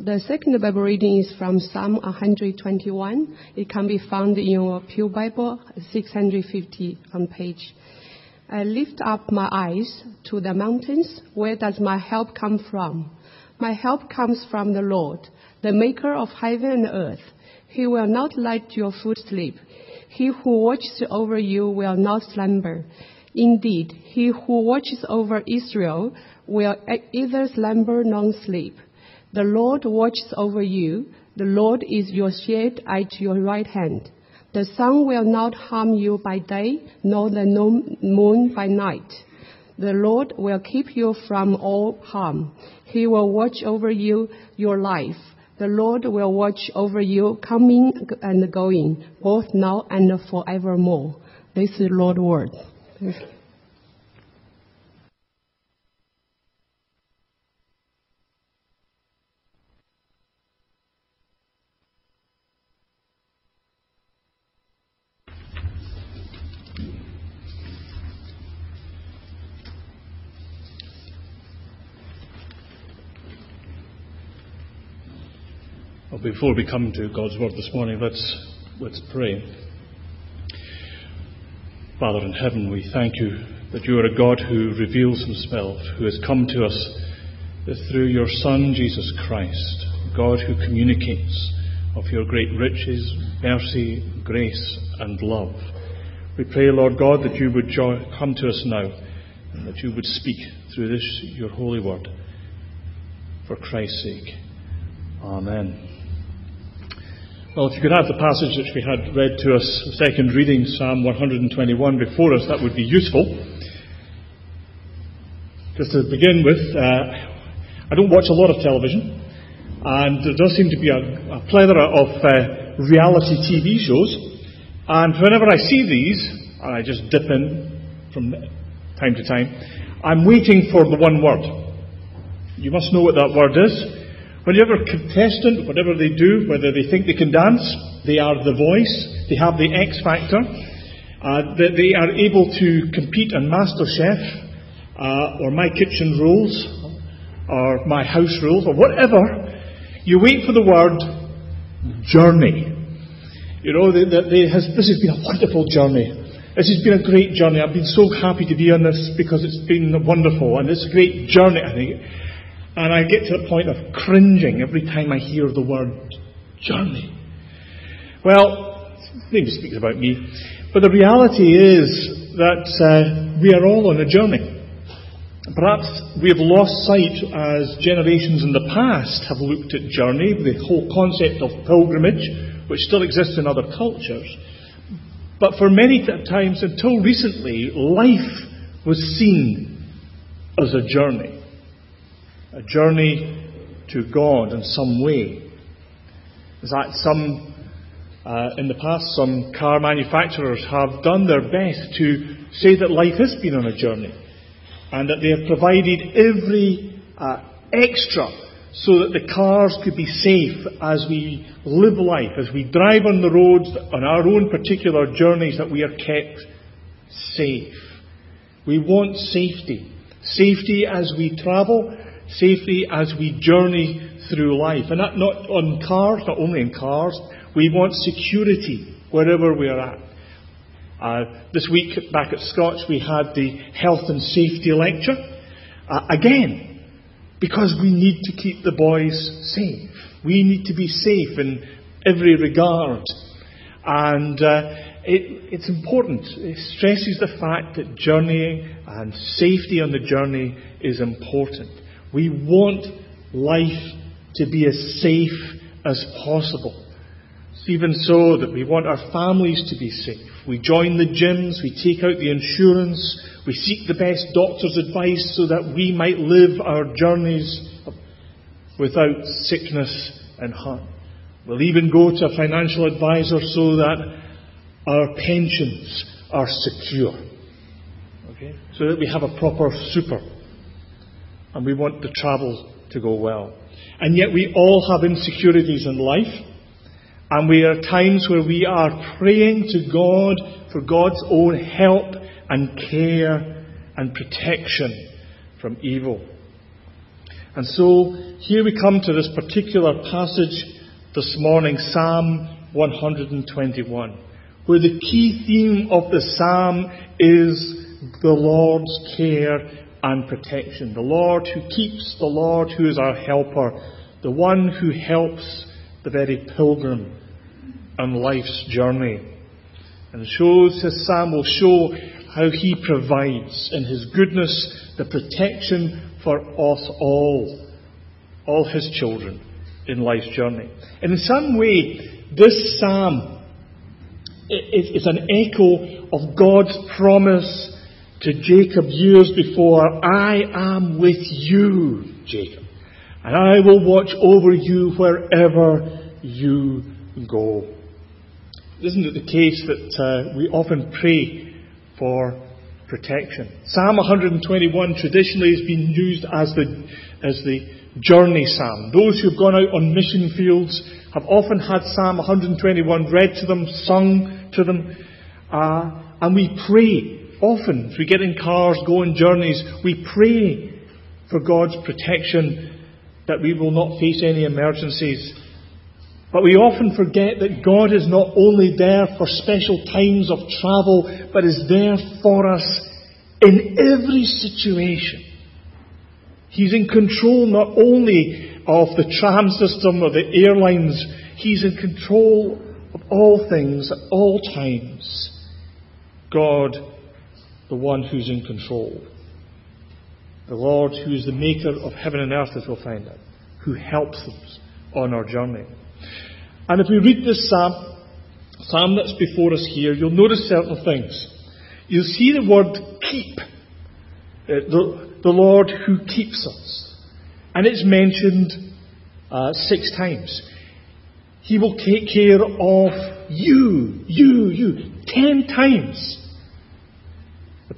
The second Bible reading is from Psalm 121. It can be found in your Pew Bible, 650 on page. I lift up my eyes to the mountains. Where does my help come from? My help comes from the Lord, the maker of heaven and earth. He will not let your foot slip. He who watches over you will not slumber. Indeed, he who watches over Israel will either slumber nor sleep. The Lord watches over you. The Lord is your shade at your right hand. The sun will not harm you by day, nor the moon by night. The Lord will keep you from all harm. He will watch over you, your life. The Lord will watch over you coming and going, both now and forevermore. This is the Lord's word. Before we come to God's Word this morning, let's, let's pray. Father in heaven, we thank you that you are a God who reveals himself, who has come to us through your Son, Jesus Christ, God who communicates of your great riches, mercy, grace, and love. We pray, Lord God, that you would come to us now and that you would speak through this, your holy word, for Christ's sake. Amen. Well, if you could have the passage which we had read to us, second reading, Psalm 121, before us, that would be useful. Just to begin with, uh, I don't watch a lot of television, and there does seem to be a, a plethora of uh, reality TV shows. And whenever I see these, and I just dip in from time to time, I'm waiting for the one word. You must know what that word is. Whenever contestant, whatever they do, whether they think they can dance, they are the voice, they have the X factor, uh, that they are able to compete on MasterChef, uh, or My Kitchen Rules, or My House Rules, or whatever, you wait for the word journey. You know, has, this has been a wonderful journey. This has been a great journey. I've been so happy to be on this because it's been wonderful, and it's a great journey, I think. And I get to the point of cringing every time I hear the word journey. Well, maybe it speaks about me, but the reality is that uh, we are all on a journey. Perhaps we have lost sight as generations in the past have looked at journey, the whole concept of pilgrimage, which still exists in other cultures. But for many times until recently, life was seen as a journey a journey to God in some way. Is that some, uh, in the past, some car manufacturers have done their best to say that life has been on a journey and that they have provided every uh, extra so that the cars could be safe as we live life, as we drive on the roads on our own particular journeys, that we are kept safe. We want safety. Safety as we travel, safely as we journey through life. And that not on cars, not only in cars, we want security wherever we are at. Uh, this week back at Scotch we had the health and safety lecture. Uh, again, because we need to keep the boys safe. We need to be safe in every regard. And uh, it, it's important. It stresses the fact that journeying and safety on the journey is important. We want life to be as safe as possible. It's even so that we want our families to be safe. We join the gyms, we take out the insurance, we seek the best doctor's advice so that we might live our journeys without sickness and harm. We'll even go to a financial advisor so that our pensions are secure. Okay? So that we have a proper super and we want the travel to go well. And yet we all have insecurities in life, and we are times where we are praying to God for God's own help and care and protection from evil. And so here we come to this particular passage this morning, Psalm 121, where the key theme of the psalm is the Lord's care and protection. The Lord who keeps, the Lord who is our helper, the one who helps the very pilgrim on life's journey. And shows his psalm will show how he provides in his goodness the protection for us all, all his children in life's journey. And in some way, this psalm is an echo of God's promise to Jacob years before, I am with you, Jacob, and I will watch over you wherever you go. Isn't it the case that uh, we often pray for protection? Psalm 121 traditionally has been used as the, as the journey psalm. Those who have gone out on mission fields have often had Psalm 121 read to them, sung to them, uh, and we pray often as we get in cars, go on journeys, we pray for God's protection that we will not face any emergencies but we often forget that God is not only there for special times of travel, but is there for us in every situation. He's in control not only of the tram system or the airlines, He's in control of all things at all times. God, the one who's in control. The Lord who is the maker of heaven and earth, as we'll find out, who helps us on our journey. And if we read this psalm, psalm that's before us here, you'll notice certain things. You'll see the word keep. Uh, the, the Lord who keeps us. And it's mentioned uh, six times. He will take care of you, you, you. Ten times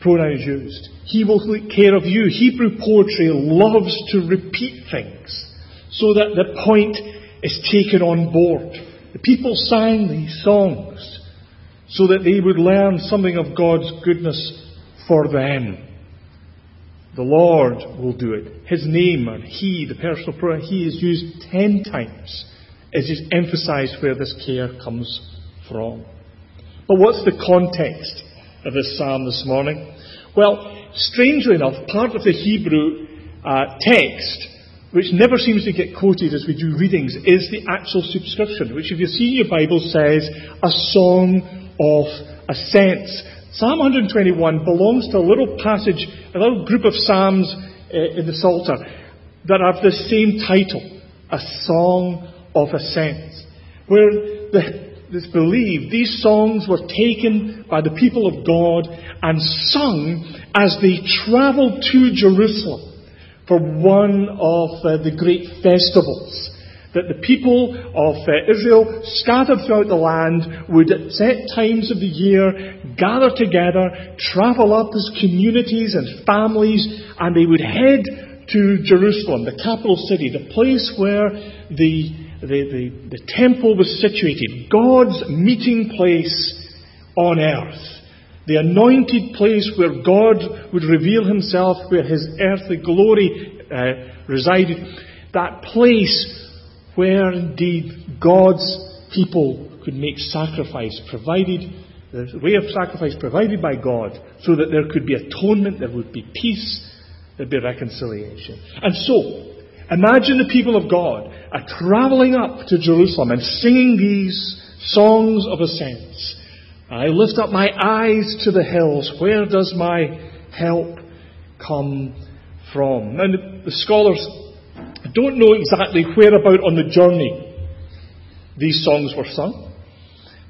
pronoun is used. He will take care of you. Hebrew poetry loves to repeat things so that the point is taken on board. The people sang these songs so that they would learn something of God's goodness for them. The Lord will do it. His name and He, the personal pronoun He, is used ten times as is emphasized where this care comes from. But what's the context of this psalm this morning? Well, strangely enough, part of the Hebrew uh, text which never seems to get quoted as we do readings, is the actual subscription, which, if you see in your Bible, says a song of ascents. Psalm 121 belongs to a little passage, a little group of psalms uh, in the Psalter that have the same title, a song of ascents, where the, it's believed these songs were taken by the people of God and sung as they travelled to Jerusalem for one of uh, the great festivals that the people of uh, Israel scattered throughout the land would at set times of the year gather together, travel up as communities and families, and they would head to Jerusalem, the capital city, the place where the, the, the, the temple was situated, God's meeting place on earth the anointed place where God would reveal himself, where his earthly glory uh, resided, that place where indeed God's people could make sacrifice, provided the way of sacrifice provided by God, so that there could be atonement, there would be peace, there'd be reconciliation. And so, imagine the people of God are traveling up to Jerusalem and singing these songs of ascents I lift up my eyes to the hills. Where does my help come from? Now, the scholars don't know exactly where about on the journey these songs were sung.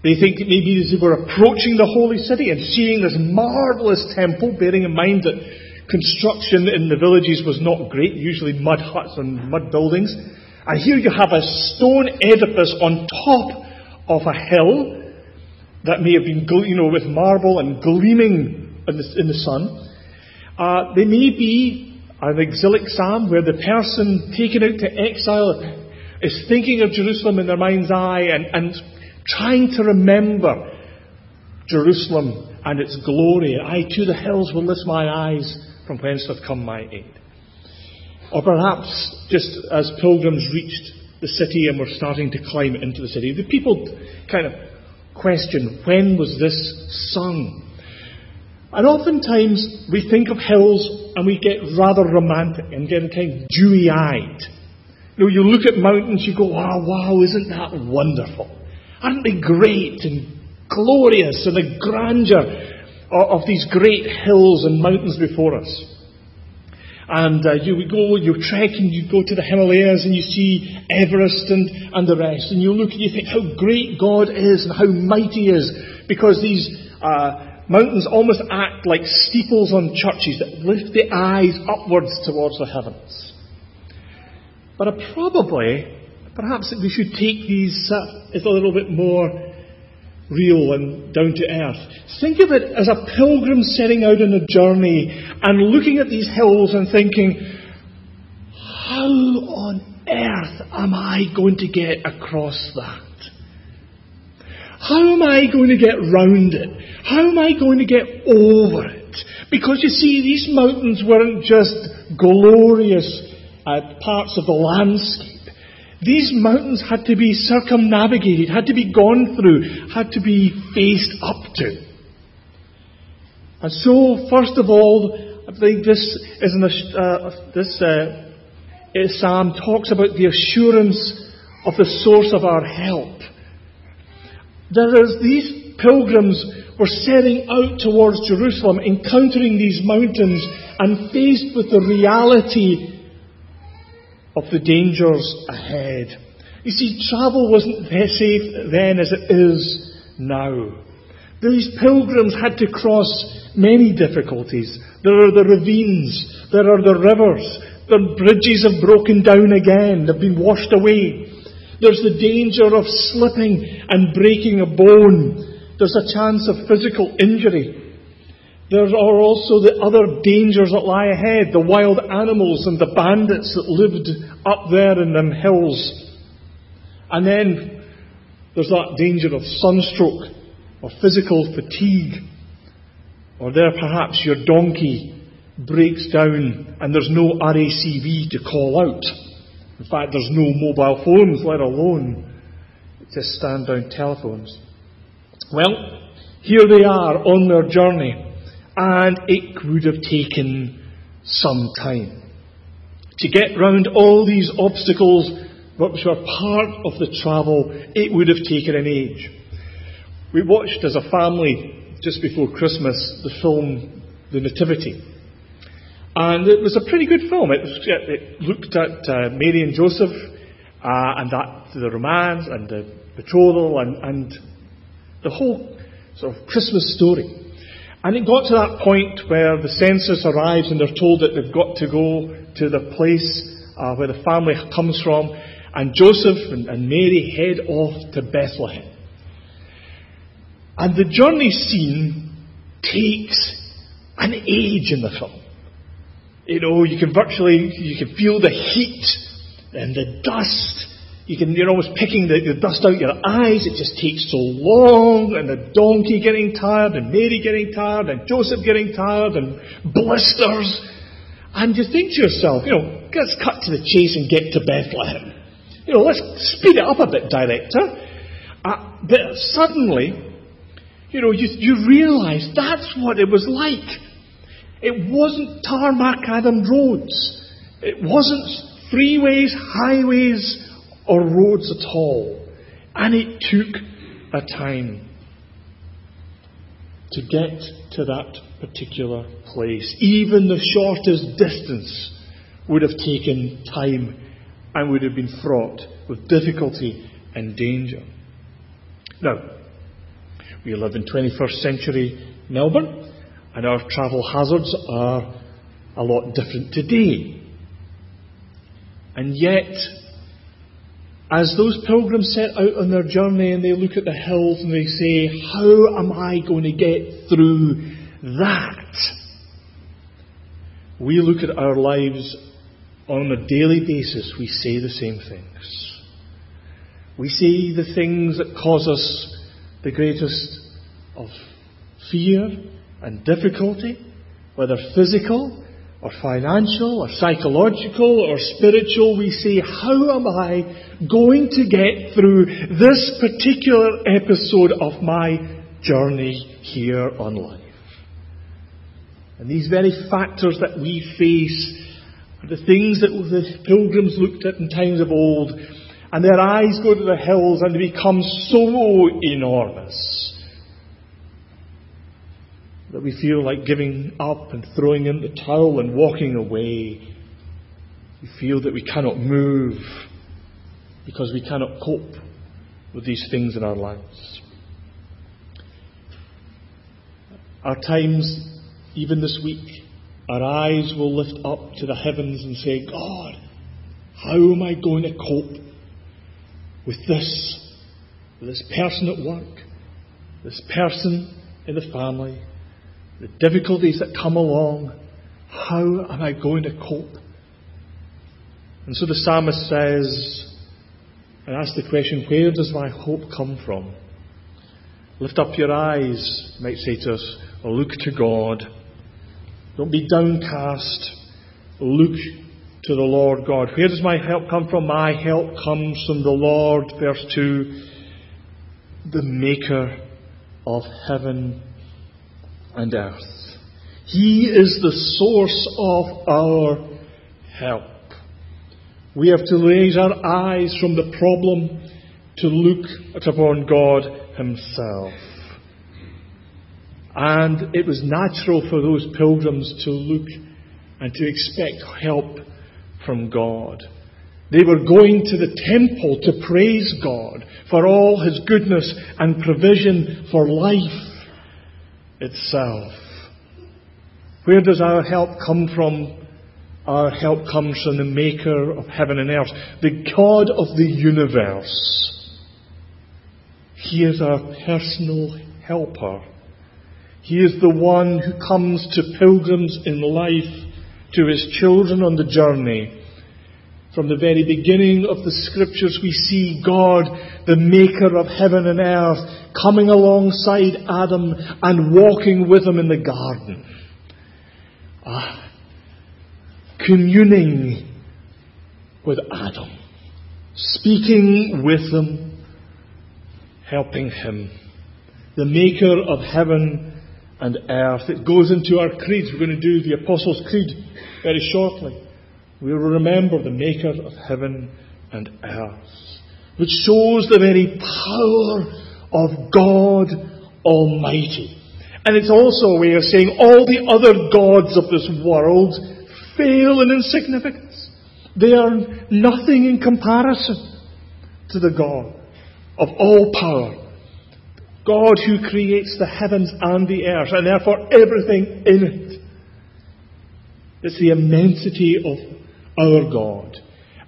They think maybe as they were approaching the holy city and seeing this marvellous temple, bearing in mind that construction in the villages was not great, usually mud huts and mud buildings. And here you have a stone edifice on top of a hill that may have been, you know, with marble and gleaming in the, in the sun. Uh, they may be an exilic psalm where the person taken out to exile is thinking of Jerusalem in their mind's eye and, and trying to remember Jerusalem and its glory. I to the hills will lift my eyes from whence hath come my aid. Or perhaps just as pilgrims reached the city and were starting to climb into the city, the people kind of question when was this sung? And oftentimes we think of hills and we get rather romantic and get kind of dewy eyed. You know, you look at mountains, you go, wow, wow, isn't that wonderful? Aren't they great and glorious and the grandeur of these great hills and mountains before us? And uh, you would go, you're trekking, you go to the Himalayas and you see Everest and, and the rest, and you look and you think how great God is and how mighty He is, because these uh, mountains almost act like steeples on churches that lift the eyes upwards towards the heavens. But uh, probably, perhaps we should take these uh, as a little bit more real and down to earth. Think of it as a pilgrim setting out on a journey and looking at these hills and thinking, how on earth am I going to get across that? How am I going to get round it? How am I going to get over it? Because you see, these mountains weren't just glorious parts of the landscape. These mountains had to be circumnavigated, had to be gone through, had to be faced up to. And so, first of all, I think this is an, uh, this uh, psalm talks about the assurance of the source of our help. There is these pilgrims were setting out towards Jerusalem, encountering these mountains, and faced with the reality of the dangers ahead. You see, travel wasn't as safe then as it is now. These pilgrims had to cross many difficulties. There are the ravines, there are the rivers, the bridges have broken down again, they've been washed away. There's the danger of slipping and breaking a bone. There's a chance of physical injury. There are also the other dangers that lie ahead, the wild animals and the bandits that lived up there in them hills. And then there's that danger of sunstroke or physical fatigue. Or there perhaps your donkey breaks down and there's no RACV to call out. In fact, there's no mobile phones, let alone just stand down telephones. Well, here they are on their journey and it would have taken some time. To get round all these obstacles, which were part of the travel, it would have taken an age. We watched as a family just before Christmas the film The Nativity. And it was a pretty good film. It, was, it looked at uh, Mary and Joseph uh, and that, the romance and the betrothal and, and the whole sort of Christmas story. And it got to that point where the census arrives and they're told that they've got to go to the place uh, where the family comes from. And Joseph and, and Mary head off to Bethlehem. And the journey scene takes an age in the film. You know, you can virtually, you can feel the heat and the dust you can, you're almost picking the, the dust out your eyes. It just takes so long, and the donkey getting tired, and Mary getting tired, and Joseph getting tired, and blisters. And you think to yourself, you know, let's cut to the chase and get to Bethlehem. You know, let's speed it up a bit, director. Uh, but suddenly, you know, you, you realize that's what it was like. It wasn't tarmacadam roads. It wasn't freeways, highways, or roads at all. And it took a time to get to that particular place. Even the shortest distance would have taken time and would have been fraught with difficulty and danger. Now, we live in 21st century Melbourne, and our travel hazards are a lot different today. And yet, as those pilgrims set out on their journey and they look at the hills and they say, How am I going to get through that? We look at our lives on a daily basis, we say the same things. We say the things that cause us the greatest of fear and difficulty, whether physical or financial, or psychological, or spiritual, we say, how am I going to get through this particular episode of my journey here on life? And these very factors that we face are the things that the pilgrims looked at in times of old, and their eyes go to the hills and they become so enormous that we feel like giving up and throwing in the towel and walking away. We feel that we cannot move because we cannot cope with these things in our lives. Our times, even this week, our eyes will lift up to the heavens and say, God, how am I going to cope with this, with this person at work, this person in the family, the difficulties that come along? How am I going to cope? And so the psalmist says, and asks the question, where does my hope come from? Lift up your eyes, might say to us, or look to God. Don't be downcast. Look to the Lord God. Where does my help come from? My help comes from the Lord, verse 2, the maker of heaven and earth. He is the source of our help. We have to raise our eyes from the problem to look upon God Himself. And it was natural for those pilgrims to look and to expect help from God. They were going to the temple to praise God for all His goodness and provision for life itself. Where does our help come from? Our help comes from the Maker of heaven and earth, the God of the universe. He is our personal helper. He is the one who comes to pilgrims in life, to his children on the journey. From the very beginning of the scriptures, we see God, the maker of heaven and earth, coming alongside Adam and walking with him in the garden. Ah, communing with Adam, speaking with him, helping him. The maker of heaven and earth. It goes into our creeds. We're going to do the Apostles' Creed very shortly. We will remember the maker of heaven and earth, which shows the very power of God Almighty. And it's also a way of saying all the other gods of this world fail in insignificance. They are nothing in comparison to the God of all power. God who creates the heavens and the earth, and therefore everything in it. It's the immensity of our God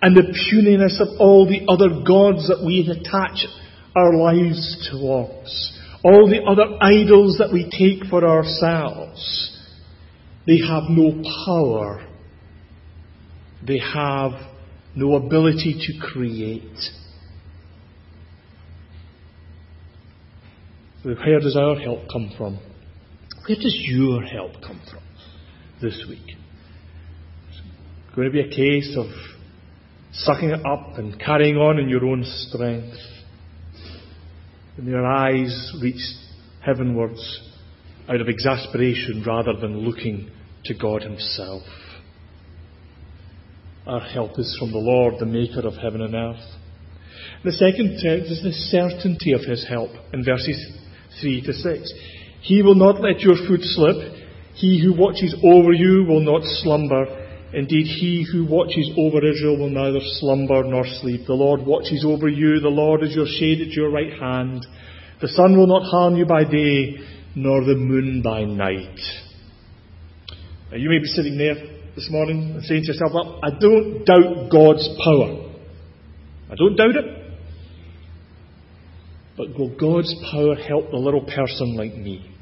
and the puniness of all the other gods that we attach our lives towards. All the other idols that we take for ourselves. They have no power. They have no ability to create. Where does our help come from? Where does your help come from this week? Going to be a case of sucking it up and carrying on in your own strength. And your eyes reach heavenwards out of exasperation rather than looking to God Himself. Our help is from the Lord, the Maker of heaven and earth. The second text is the certainty of His help in verses 3 to 6. He will not let your foot slip. He who watches over you will not slumber. Indeed, he who watches over Israel will neither slumber nor sleep. The Lord watches over you. The Lord is your shade at your right hand. The sun will not harm you by day, nor the moon by night. Now, you may be sitting there this morning and saying to yourself, well, I don't doubt God's power. I don't doubt it. But will God's power help the little person like me?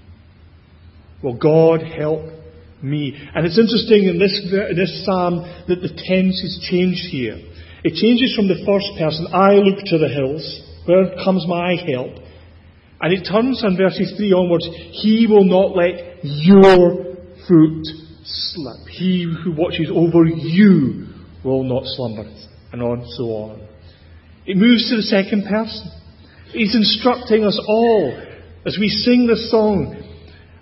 Will God help me. And it's interesting in this, in this psalm that the tense is changed here. It changes from the first person, I look to the hills, where comes my help? And it turns on verses 3 onwards, He will not let your foot slip. He who watches over you will not slumber. And on so on. It moves to the second person. He's instructing us all as we sing this song,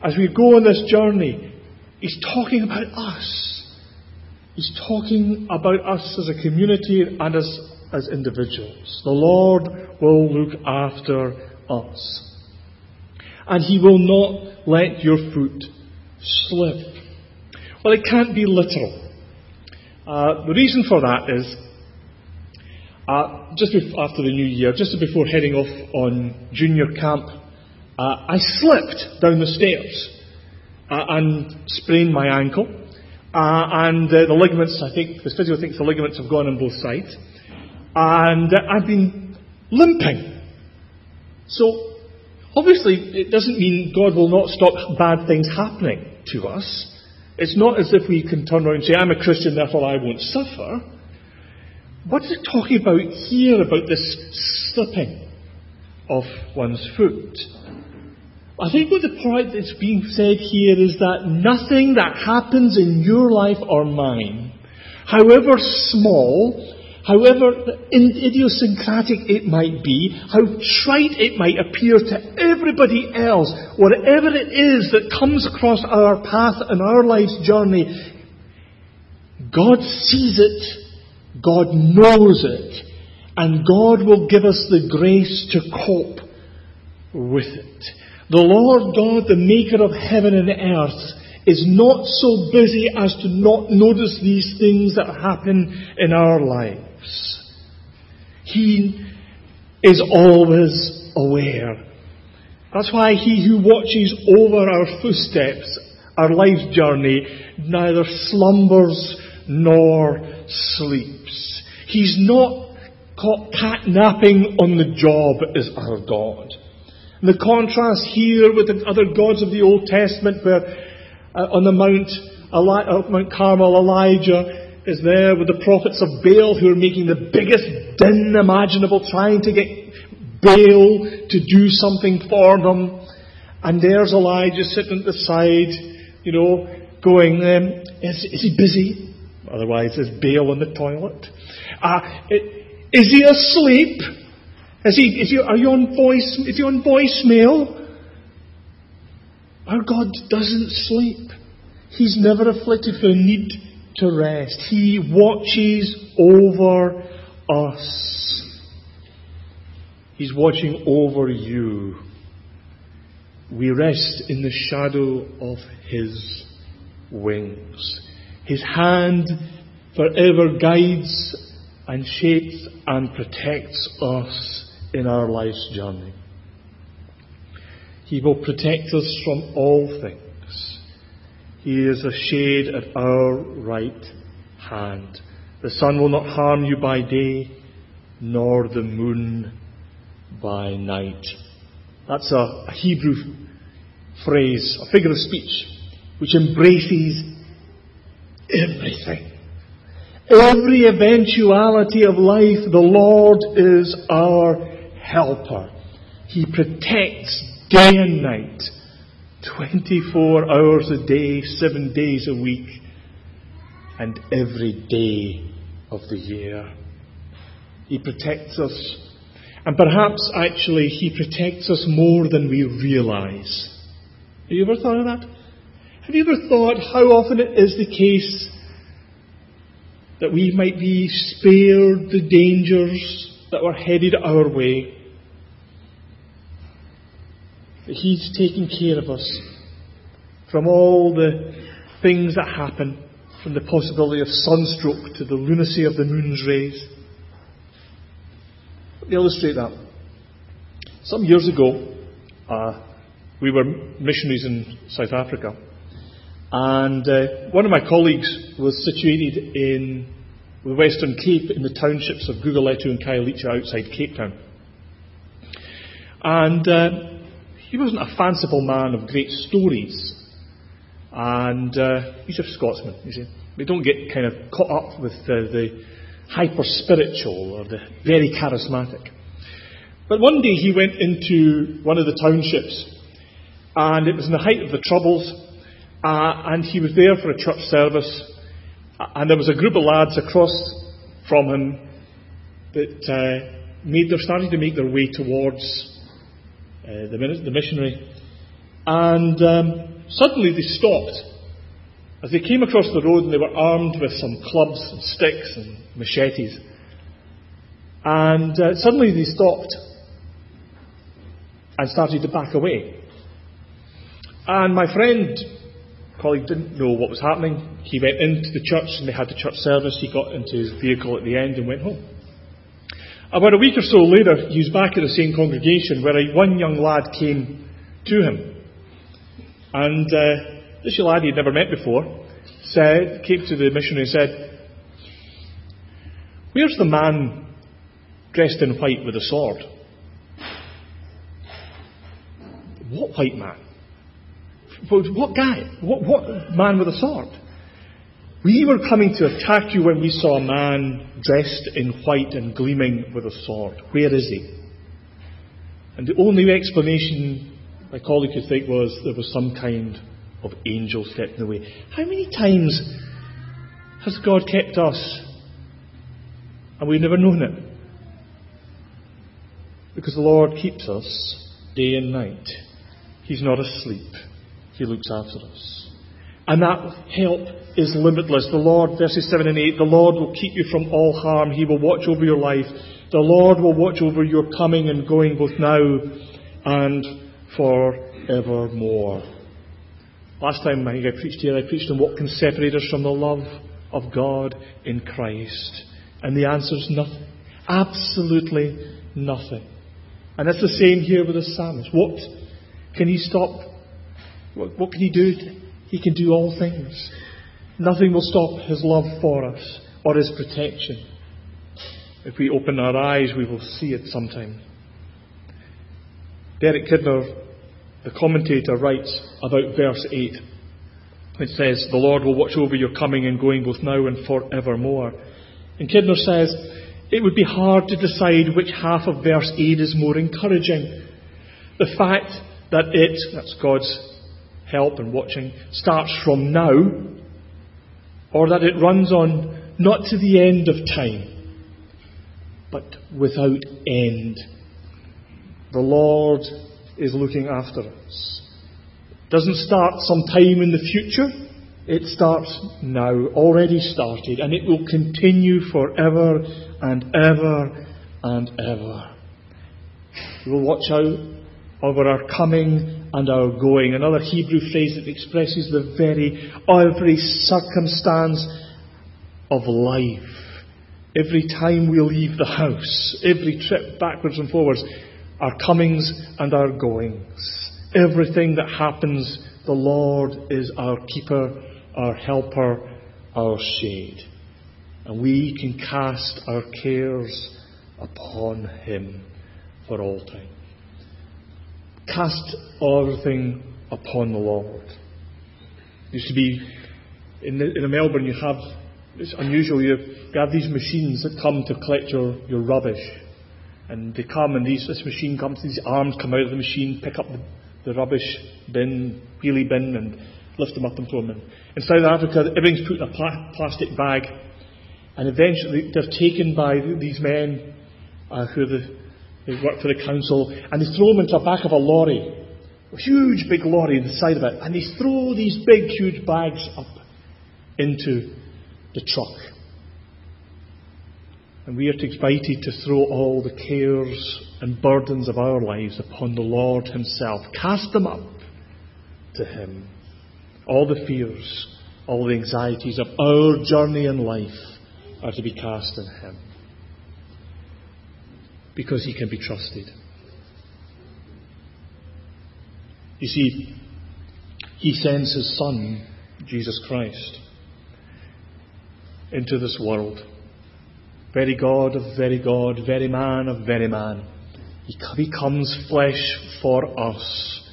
as we go on this journey. He's talking about us. He's talking about us as a community and as, as individuals. The Lord will look after us. And He will not let your foot slip. Well, it can't be literal. Uh, the reason for that is uh, just after the new year, just before heading off on junior camp, uh, I slipped down the stairs and sprained my ankle. Uh, and uh, the ligaments, I think, the physio thinks the ligaments have gone on both sides. And I've been limping. So, obviously, it doesn't mean God will not stop bad things happening to us. It's not as if we can turn around and say, I'm a Christian, therefore I won't suffer. What is it talking about here about this slipping of one's foot? I think what the point that's being said here is that nothing that happens in your life or mine, however small, however idiosyncratic it might be, how trite it might appear to everybody else, whatever it is that comes across our path in our life's journey, God sees it God knows it. And God will give us the grace to cope with it. The Lord God, the maker of heaven and earth, is not so busy as to not notice these things that happen in our lives. He is always aware. That's why he who watches over our footsteps, our life's journey, neither slumbers nor sleeps. He's not caught catnapping on the job as our God. And the contrast here with the other gods of the Old Testament, where uh, on the Mount, Eli- uh, Mount Carmel, Elijah is there with the prophets of Baal who are making the biggest din imaginable, trying to get Baal to do something for them. And there's Elijah sitting at the side, you know, going, um, is, is he busy? Otherwise, is Baal in the toilet. Uh, is he asleep? Is he, he, are you on voice, is he on voicemail? Our God doesn't sleep. He's never afflicted for a need to rest. He watches over us. He's watching over you. We rest in the shadow of His wings. His hand forever guides and shapes and protects us in our life's journey. He will protect us from all things. He is a shade at our right hand. The sun will not harm you by day, nor the moon by night. That's a, a Hebrew phrase, a figure of speech, which embraces everything. Every eventuality of life, the Lord is our helper. He protects day and night, 24 hours a day, seven days a week, and every day of the year. He protects us. And perhaps actually He protects us more than we realize. Have you ever thought of that? Have you ever thought how often it is the case that we might be spared the dangers that were headed our way? That He's taking care of us from all the things that happen, from the possibility of sunstroke to the lunacy of the moon's rays. Let me illustrate that. Some years ago, uh, we were missionaries in South Africa. And uh, one of my colleagues was situated in the Western Cape in the townships of Guguletu and Khayelitsha outside Cape Town. And uh, he wasn't a fanciful man of great stories. And uh, he's a Scotsman, you see. We don't get kind of caught up with the, the hyper spiritual or the very charismatic. But one day he went into one of the townships, and it was in the height of the Troubles, Uh, and he was there for a church service, and there was a group of lads across from him that uh, made, they're starting to make their way towards uh, the, the missionary. And um, suddenly they stopped. As they came across the road and they were armed with some clubs and sticks and machetes. And uh, suddenly they stopped and started to back away. And my friend, colleague, didn't know what was happening. He went into the church and they had the church service. He got into his vehicle at the end and went home. About a week or so later, he was back at the same congregation where a, one young lad came to him. And uh, this young lad he'd never met before said, came to the missionary and said, Where's the man dressed in white with a sword? What white man? What guy? What, what man with a sword? We were coming to attack you when we saw a man dressed in white and gleaming with a sword. Where is he? And the only explanation my colleague could think was there was some kind of angel stepping away. How many times has God kept us and we've never known it? Because the Lord keeps us day and night. He's not asleep. He looks after us. And that help is limitless. The Lord, verses 7 and 8, the Lord will keep you from all harm. He will watch over your life. The Lord will watch over your coming and going both now and forevermore. Last time I I preached here, I preached on what can separate us from the love of God in Christ. And the answer is nothing. Absolutely nothing. And that's the same here with the psalmist. What can he stop? What, what can he do? He can do all things. Nothing will stop his love for us or his protection. If we open our eyes, we will see it sometime. Derek Kidner, the commentator, writes about verse 8. It says, The Lord will watch over your coming and going both now and forevermore. And Kidner says, It would be hard to decide which half of verse 8 is more encouraging. The fact that it, that's God's help and watching, starts from now, or that it runs on not to the end of time, but without end. The Lord is looking after us. It doesn't start sometime in the future. It starts now, already started, and it will continue forever and ever and ever. We will watch out over our coming and our going. Another Hebrew phrase that expresses the very, every circumstance of life. Every time we leave the house, every trip backwards and forwards, our comings and our goings. Everything that happens, the Lord is our keeper, our helper, our shade. And we can cast our cares upon Him for all time. Cast everything upon the Lord. It used to be in, the, in Melbourne, you have it's unusual. You have these machines that come to collect your, your rubbish, and they come, and these, this machine comes. These arms come out of the machine, pick up the, the rubbish bin, wheelie bin, and lift them up and throw them in. In South Africa, everything's put in a pla- plastic bag, and eventually they're taken by these men uh, who the, they work for the council, and they throw them into the back of a lorry, a huge big lorry in the side of it, and they throw these big, huge bags up into the truck. And we are invited to throw all the cares and burdens of our lives upon the Lord Himself. Cast them up to Him. All the fears, all the anxieties of our journey in life are to be cast on Him because he can be trusted. You see, he sends his Son, Jesus Christ, into this world. Very God of very God, very man of very man. He becomes flesh for us.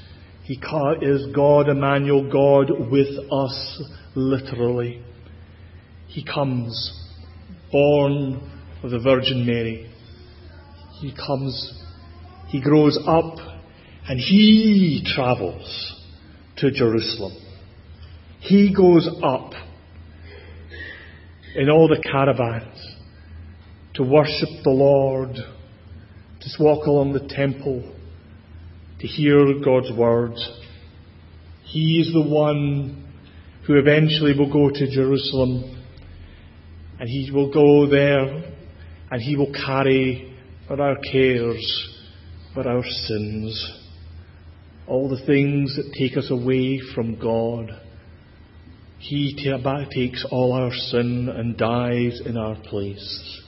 He is God Emmanuel, God with us, literally. He comes, born of the Virgin Mary, he comes, he grows up, and he travels to Jerusalem. He goes up in all the caravans to worship the Lord, to walk along the temple, to hear God's word. He is the one who eventually will go to Jerusalem and he will go there and he will carry for our cares, for our sins, all the things that take us away from God. He takes all our sin and dies in our place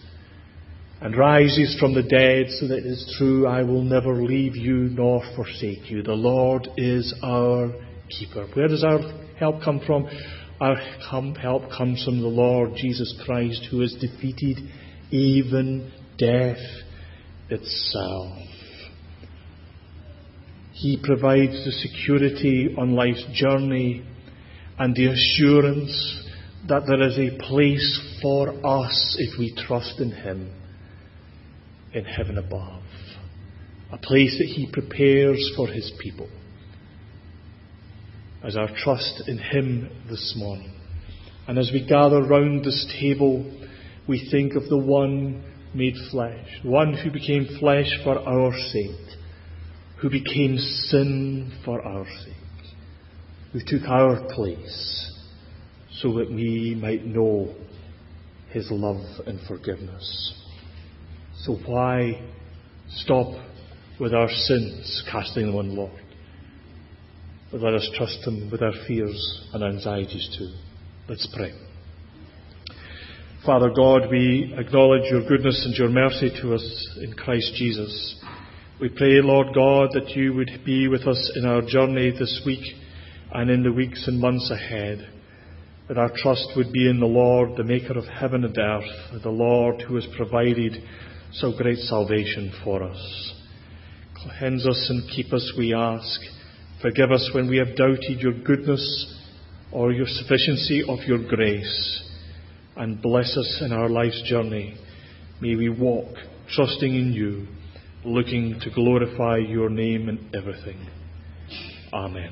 and rises from the dead so that it is true, I will never leave you nor forsake you. The Lord is our keeper. Where does our help come from? Our help comes from the Lord Jesus Christ who has defeated even death itself. He provides the security on life's journey and the assurance that there is a place for us if we trust in Him in heaven above. A place that He prepares for His people. As our trust in Him this morning. And as we gather round this table, we think of the one made flesh, one who became flesh for our sake, who became sin for our sake, who took our place so that we might know his love and forgiveness. So why stop with our sins, casting them on Lord? But let us trust Him with our fears and anxieties too. Let's pray. Father God, we acknowledge your goodness and your mercy to us in Christ Jesus. We pray, Lord God, that you would be with us in our journey this week and in the weeks and months ahead. That our trust would be in the Lord, the maker of heaven and earth, the Lord who has provided so great salvation for us. Cleanse us and keep us, we ask. Forgive us when we have doubted your goodness or your sufficiency of your grace and bless us in our life's journey. May we walk trusting in you, looking to glorify your name in everything. Amen.